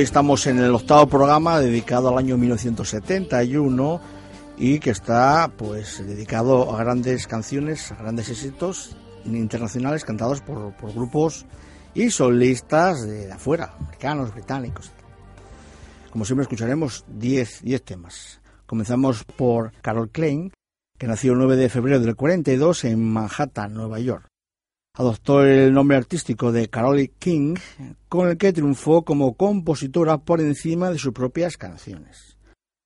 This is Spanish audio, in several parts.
Hoy estamos en el octavo programa dedicado al año 1971 y que está pues dedicado a grandes canciones, a grandes éxitos internacionales cantados por, grupos y solistas de, afuera, americanos, británicos. Como siempre escucharemos 10 temas. Comenzamos por Carol Klein, que nació el 9 de febrero del 42 en Manhattan, Nueva York. Adoptó el nombre artístico de Carole King, con el que triunfó como compositora por encima de sus propias canciones.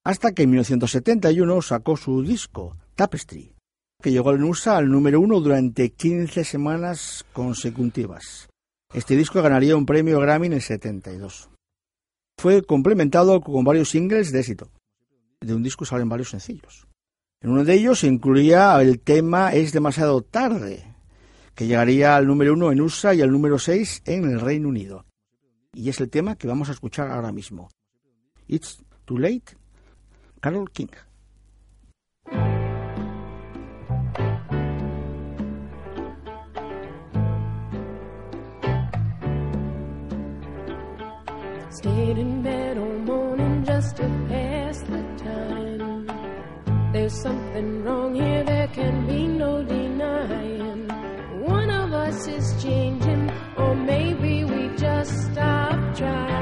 Hasta que en 1971 sacó su disco, Tapestry, que llegó en USA al número uno durante 15 semanas consecutivas. Este disco ganaría un premio Grammy en el 72. Fue complementado con varios singles de éxito. De un disco salen varios sencillos. En uno de ellos incluía el tema Es demasiado tarde, que llegaría al número uno en USA y al número seis en el Reino Unido. Y es el tema que vamos a escuchar ahora mismo. It's Too Late, Carol King. There's something wrong here, there can be no denying. One of us is changing, or maybe we just stopped trying.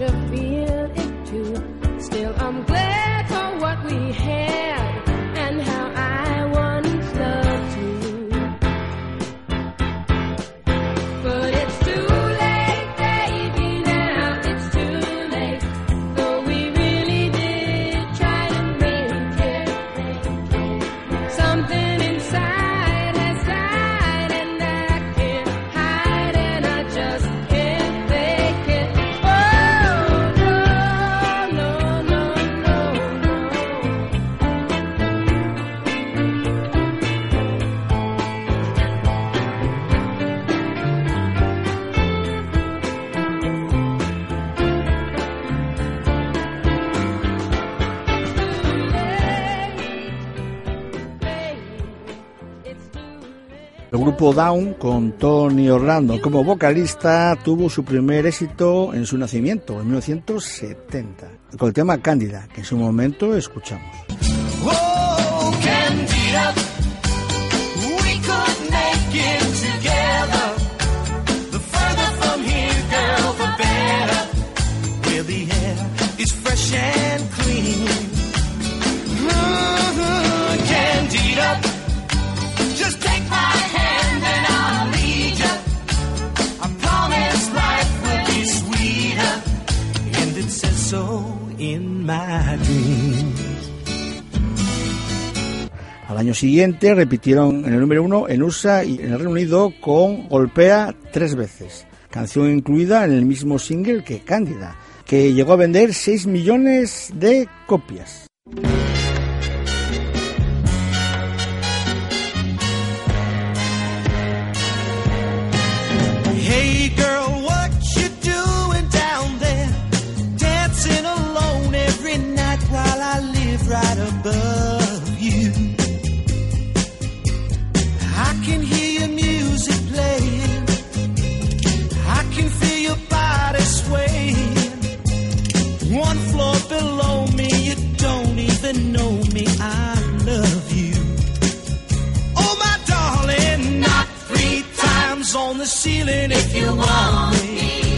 Of feeling. grupo Down con Tony Orlando. Como vocalista tuvo su primer éxito en su nacimiento, en 1970, con el tema Cándida, que en su momento escuchamos. Just take my Al año siguiente repitieron en el número uno en USA y en el Reino Unido con Golpea tres veces, canción incluida en el mismo single que Cándida, que llegó a vender 6 millones de copias. Know me. I love you. Oh, my darling, knock three times on the ceiling if you want me.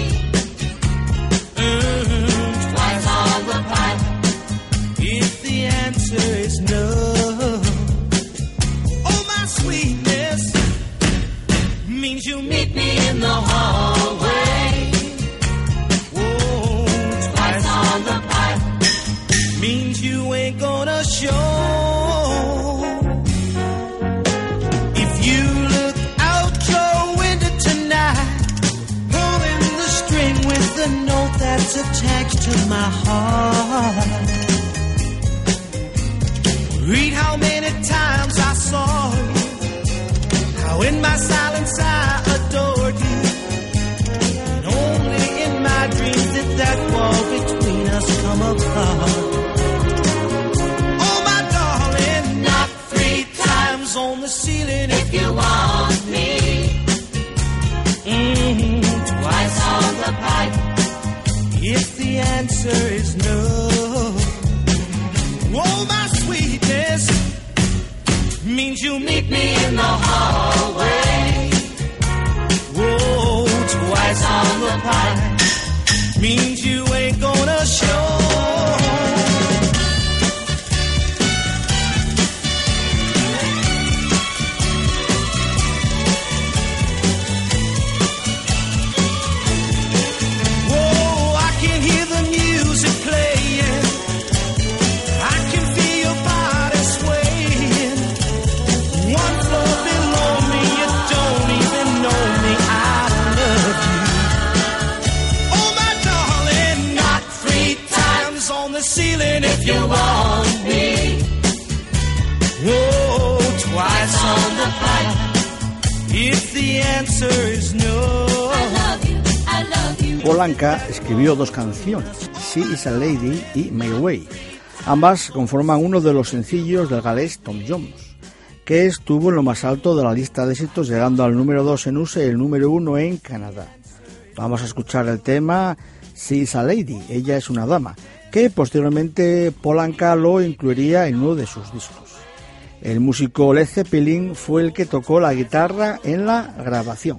Escribió dos canciones, She is a Lady y My Way. Ambas conforman uno de los sencillos del galés Tom Jones, que estuvo en lo más alto de la lista de éxitos, llegando al número 2 en USA y el número 1 en Canadá. Vamos a escuchar el tema She is a Lady, ella es una dama, que posteriormente Polanca lo incluiría en uno de sus discos. El músico Led Zeppelin fue el que tocó la guitarra en la grabación.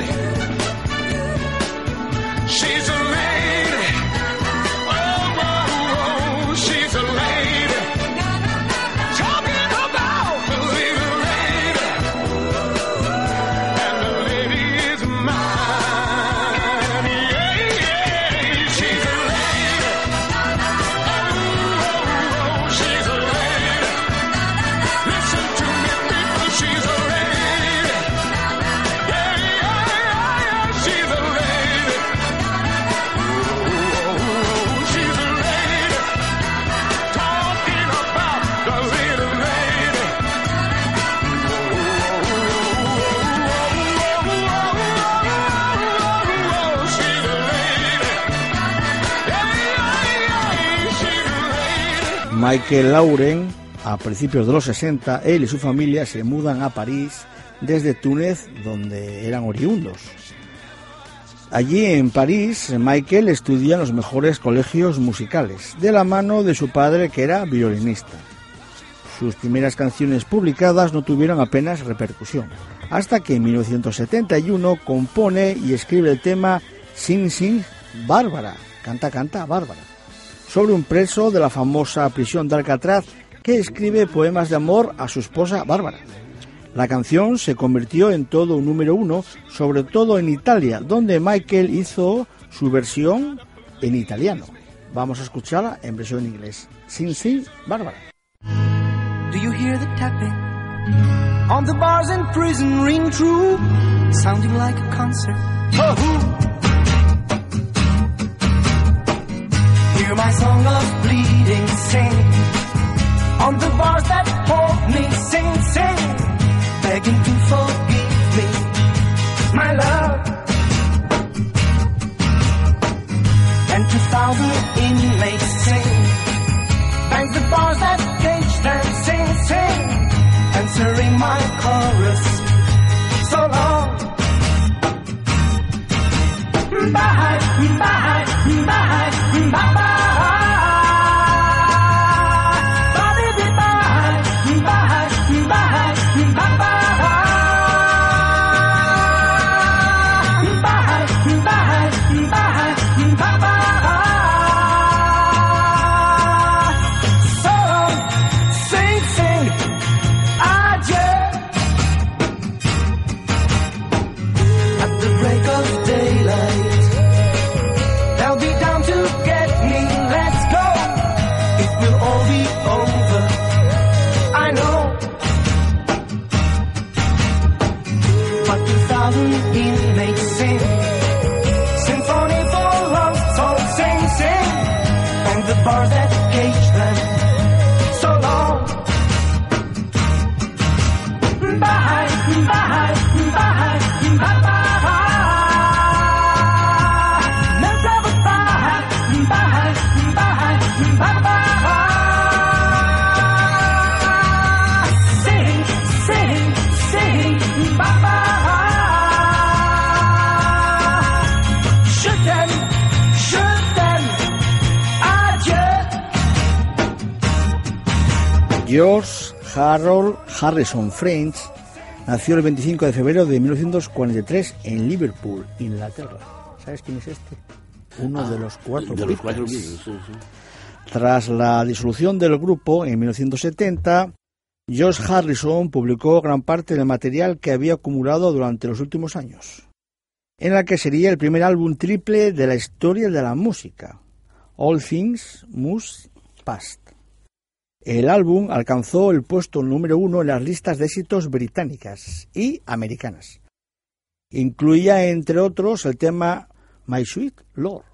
Me. Michael Lauren, a principios de los 60, él y su familia se mudan a París desde Túnez, donde eran oriundos. Allí en París, Michael estudia en los mejores colegios musicales, de la mano de su padre que era violinista. Sus primeras canciones publicadas no tuvieron apenas repercusión, hasta que en 1971 compone y escribe el tema Sing Sing Bárbara, canta canta Bárbara, sobre un preso de la famosa prisión de Alcatraz que escribe poemas de amor a su esposa Bárbara. La canción se convirtió en todo un número uno, sobre todo en Italia, donde Michael hizo su versión en italiano. Vamos a escucharla en versión en inglés. Sin Sin Bárbara. Do you hear the tapping on the bars in prison ring true, sounding like a concert? Hear my song of bleeding sing on the bars that hold me, sing, sing, begging to forgive me, my love. And two thousand inmates sing bang the bars that cage them, sing, sing, answering my chorus. So long. Bye, bye, bye, bye, bye. Harold Harrison French nació el 25 de febrero de 1943 en Liverpool, Inglaterra. ¿Sabes quién es este? Uno de los cuatro De los cuatro Beatles. Beatles, sí, sí. Tras la disolución del grupo en 1970, George Harrison publicó gran parte del material que había acumulado durante los últimos años, en la que sería el primer álbum triple de la historia de la música, All Things Must Pass. El álbum alcanzó el puesto número uno en las listas de éxitos británicas y americanas. Incluía, entre otros, el tema My Sweet Lord.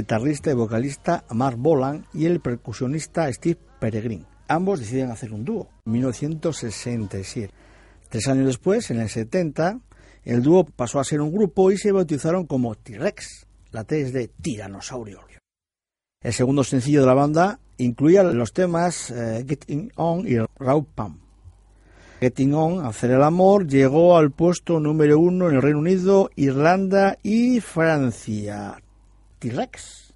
Guitarrista y vocalista Mark Bolan y el percusionista Steve Peregrine. Ambos deciden hacer un dúo, en 1967. Tres años después, en el 70, el dúo pasó a ser un grupo y se bautizaron como T-Rex. La T es de tiranosaurio. El segundo sencillo de la banda incluía los temas eh, Getting On y Raw Pam. Getting On, Hacer el Amor, llegó al puesto número uno en el Reino Unido, Irlanda y Francia. T-Rex.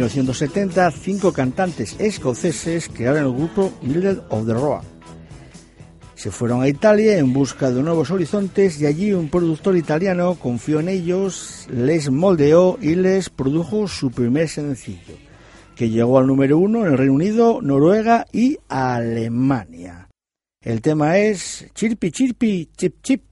1970, cinco cantantes escoceses crearon el grupo Mildred of the Road. Se fueron a Italia en busca de nuevos horizontes y allí un productor italiano confió en ellos, les moldeó y les produjo su primer sencillo, que llegó al número uno en el Reino Unido, Noruega y Alemania. El tema es Chirpi Chirpi Chip Chip.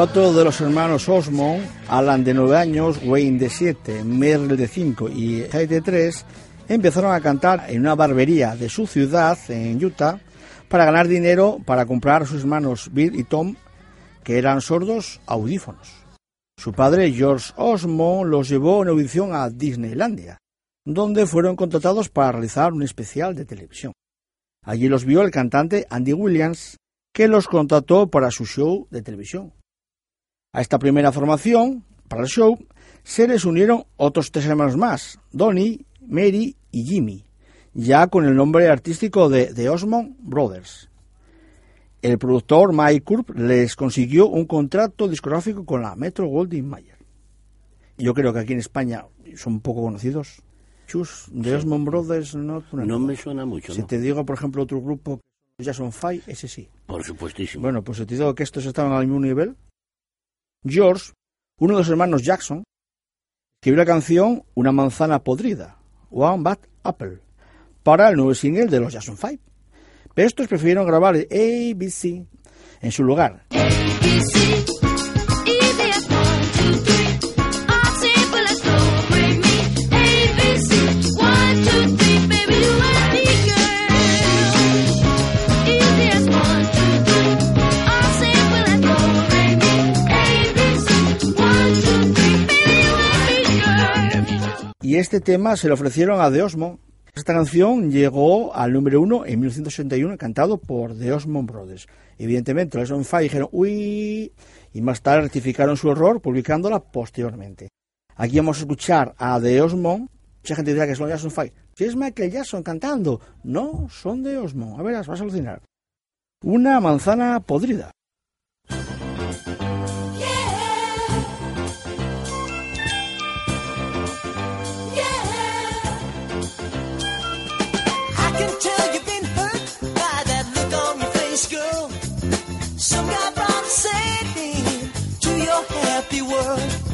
Cuatro de los hermanos Osmond, Alan de 9 años, Wayne de 7, Merle de 5 y Ty de 3, empezaron a cantar en una barbería de su ciudad, en Utah, para ganar dinero para comprar a sus hermanos Bill y Tom, que eran sordos, audífonos. Su padre, George Osmond, los llevó en audición a Disneylandia, donde fueron contratados para realizar un especial de televisión. Allí los vio el cantante Andy Williams, que los contrató para su show de televisión. A esta primera formación, para el show, se les unieron otros tres hermanos más, Donnie, Mary y Jimmy, ya con el nombre artístico de The Osmond Brothers. El productor Mike Kurp les consiguió un contrato discográfico con la Metro Goldwyn Mayer. Yo creo que aquí en España son poco conocidos. Chus, The Osmond Brothers no, No me suena mucho, Si ¿no? te digo, por ejemplo, otro grupo, Jason Five, ese sí. Por supuestísimo. Bueno, pues te digo que estos estaban al mismo nivel. George, uno de los hermanos Jackson, escribió la canción Una manzana podrida, One Bad Apple, para el nuevo single de los Jackson 5. Pero estos prefirieron grabar ABC en su lugar. Y este tema se lo ofrecieron a The Osmond. Esta canción llegó al número uno en 1981, cantado por The Osmond Brothers. Evidentemente, los Jackson 5 dijeron uy, y más tarde rectificaron su error publicándola posteriormente. Aquí vamos a escuchar a The Osmond. Mucha gente dirá que son Jackson 5. Si es Michael Jackson cantando. No, son The Osmond. A verás, vas a alucinar. Una manzana podrida. happy world.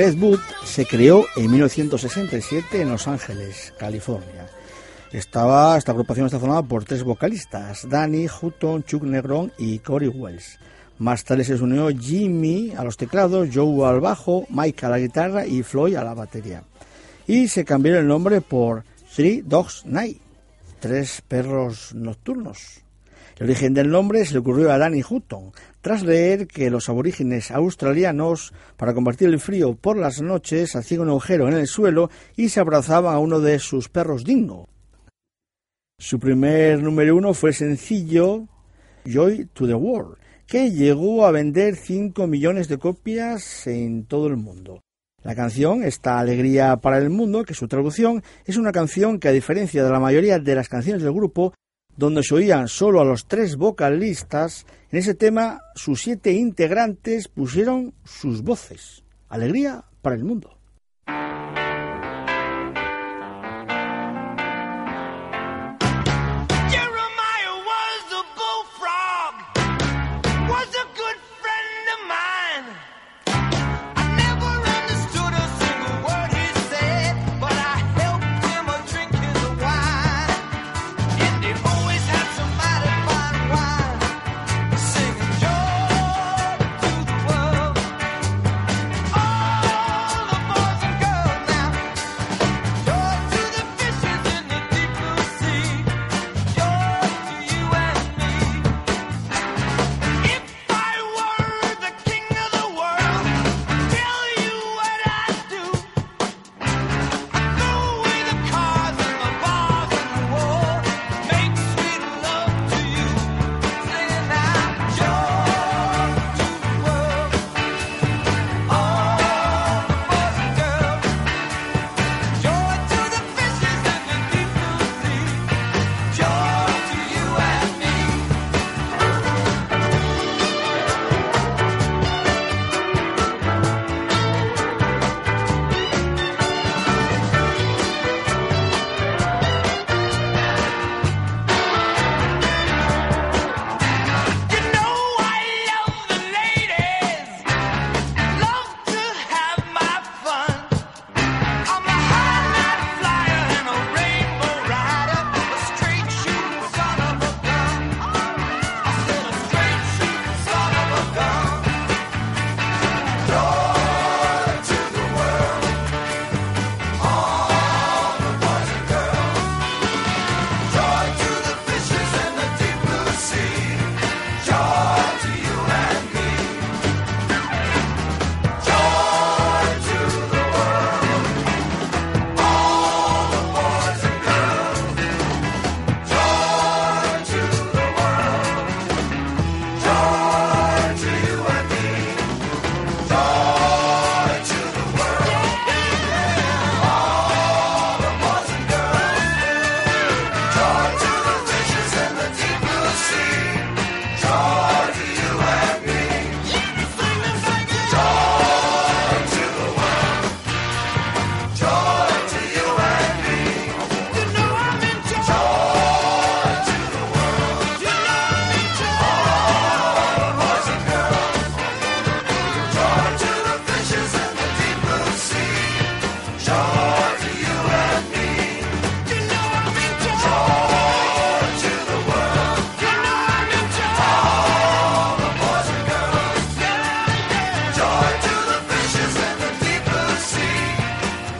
Redwood se creó en 1967 en Los Ángeles, California. Estaba, esta agrupación está formada por tres vocalistas, Danny Hutton, Chuck Negron y Corey Wells. Más tarde se unió Jimmy a los teclados, Joe al bajo, Mike a la guitarra y Floyd a la batería. Y se cambió el nombre por Three Dogs Night, tres perros nocturnos. El origen del nombre se le ocurrió a Danny Hutton, tras leer que los aborígenes australianos, para combatir el frío por las noches, hacían un agujero en el suelo y se abrazaban a uno de sus perros dingo. Su primer número uno fue el sencillo Joy to the World, que llegó a vender 5 millones de copias en todo el mundo. La canción, esta alegría para el mundo, que su traducción es una canción que a diferencia de la mayoría de las canciones del grupo, donde se oían solo a los tres vocalistas, en ese tema sus siete integrantes pusieron sus voces. Alegría para el mundo.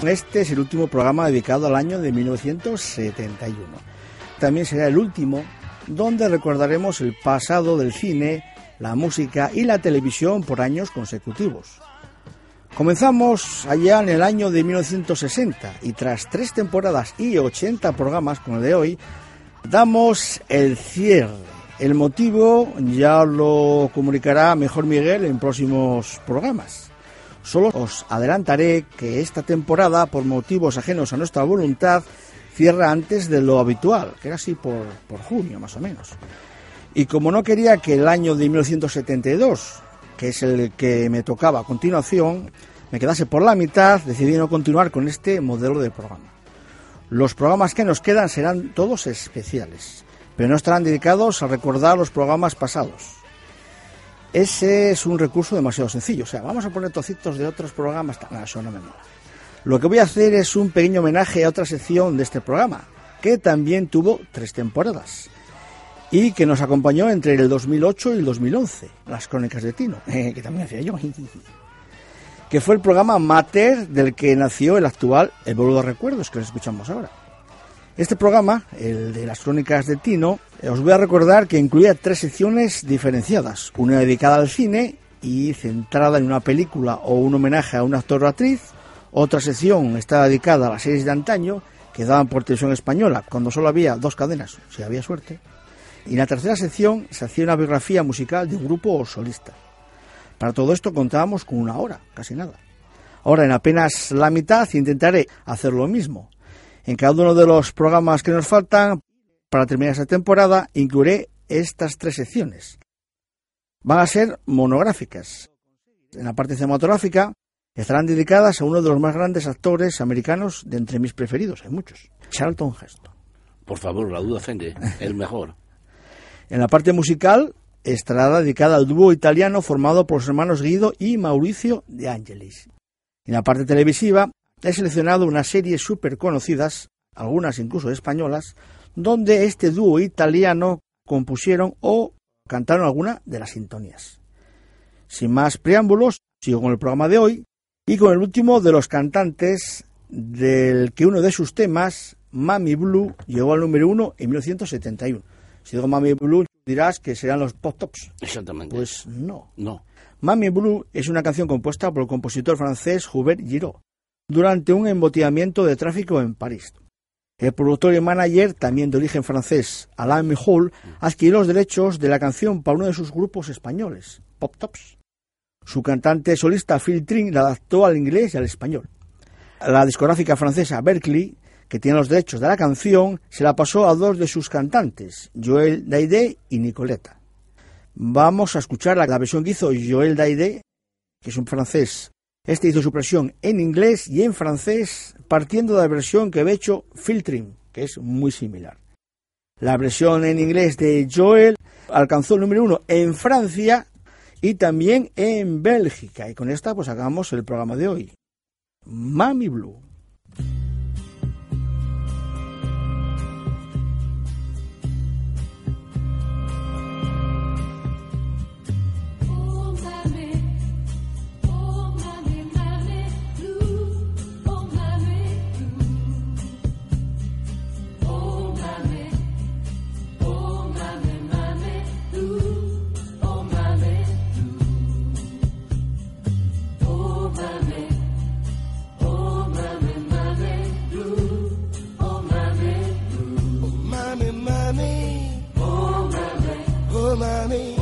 Este es el último programa dedicado al año de 1971. También será el último donde recordaremos el pasado del cine, la música y la televisión por años consecutivos. Comenzamos allá en el año de 1960 y tras tres temporadas y 80 programas como el de hoy, damos el cierre. El motivo ya lo comunicará mejor Miguel en próximos programas. Solo os adelantaré que esta temporada, por motivos ajenos a nuestra voluntad, cierra antes de lo habitual, que era así por, por junio más o menos. Y como no quería que el año de 1972, que es el que me tocaba a continuación, me quedase por la mitad, decidí no continuar con este modelo de programa. Los programas que nos quedan serán todos especiales, pero no estarán dedicados a recordar los programas pasados. Ese es un recurso demasiado sencillo. O sea, vamos a poner trocitos de otros programas. No, eso no me. Lo que voy a hacer es un pequeño homenaje a otra sección de este programa, que también tuvo tres temporadas y que nos acompañó entre el 2008 y el 2011, las crónicas de Tino, que también hacía yo, que fue el programa Mater del que nació el actual El Boludo de Recuerdos, que lo escuchamos ahora. Este programa, el de las crónicas de Tino, os voy a recordar que incluía tres secciones diferenciadas, una dedicada al cine y centrada en una película o un homenaje a un actor o actriz, otra sección está dedicada a las series de antaño que daban por televisión española cuando solo había dos cadenas, si había suerte, y la tercera sección se hacía una biografía musical de un grupo o solista. Para todo esto contábamos con una hora, casi nada. Ahora, en apenas la mitad, intentaré hacer lo mismo. En cada uno de los programas que nos faltan, para terminar esta temporada, incluiré estas tres secciones. Van a ser monográficas. En la parte cinematográfica estarán dedicadas a uno de los más grandes actores americanos de entre mis preferidos, hay muchos, Charlton Heston. Por favor, la duda ofende. El mejor. En la parte musical estará dedicada al dúo italiano formado por los hermanos Guido y Mauricio de Angelis. En la parte televisiva he seleccionado unas series súper conocidas, algunas incluso españolas, donde este dúo italiano compusieron o cantaron alguna de las sintonías. Sin más preámbulos, sigo con el programa de hoy y con el último de los cantantes del que uno de sus temas, Mami Blue, llegó al número uno en 1971. Si digo Mami Blue, dirás que serán los pop tops. Exactamente. Pues no. no. Mami Blue es una canción compuesta por el compositor francés Hubert Giraud durante un embotellamiento de tráfico en París. El productor y manager, también de origen francés, Alain Mijoul, adquirió los derechos de la canción para uno de sus grupos españoles, Pop Tops. Su cantante solista Phil Tring la adaptó al inglés y al español. La discográfica francesa Berkeley, que tiene los derechos de la canción, se la pasó a dos de sus cantantes, Joel Daidé y Nicoleta. Vamos a escuchar la, versión que hizo Joel Daidé, que es un francés. Este hizo su versión en inglés y en francés, partiendo de la versión que había hecho Phil Tring, que es muy similar. La versión en inglés de Joel alcanzó el número uno en Francia y también en Bélgica. Y con esta pues hagamos el programa de hoy. Mami Blue. Oh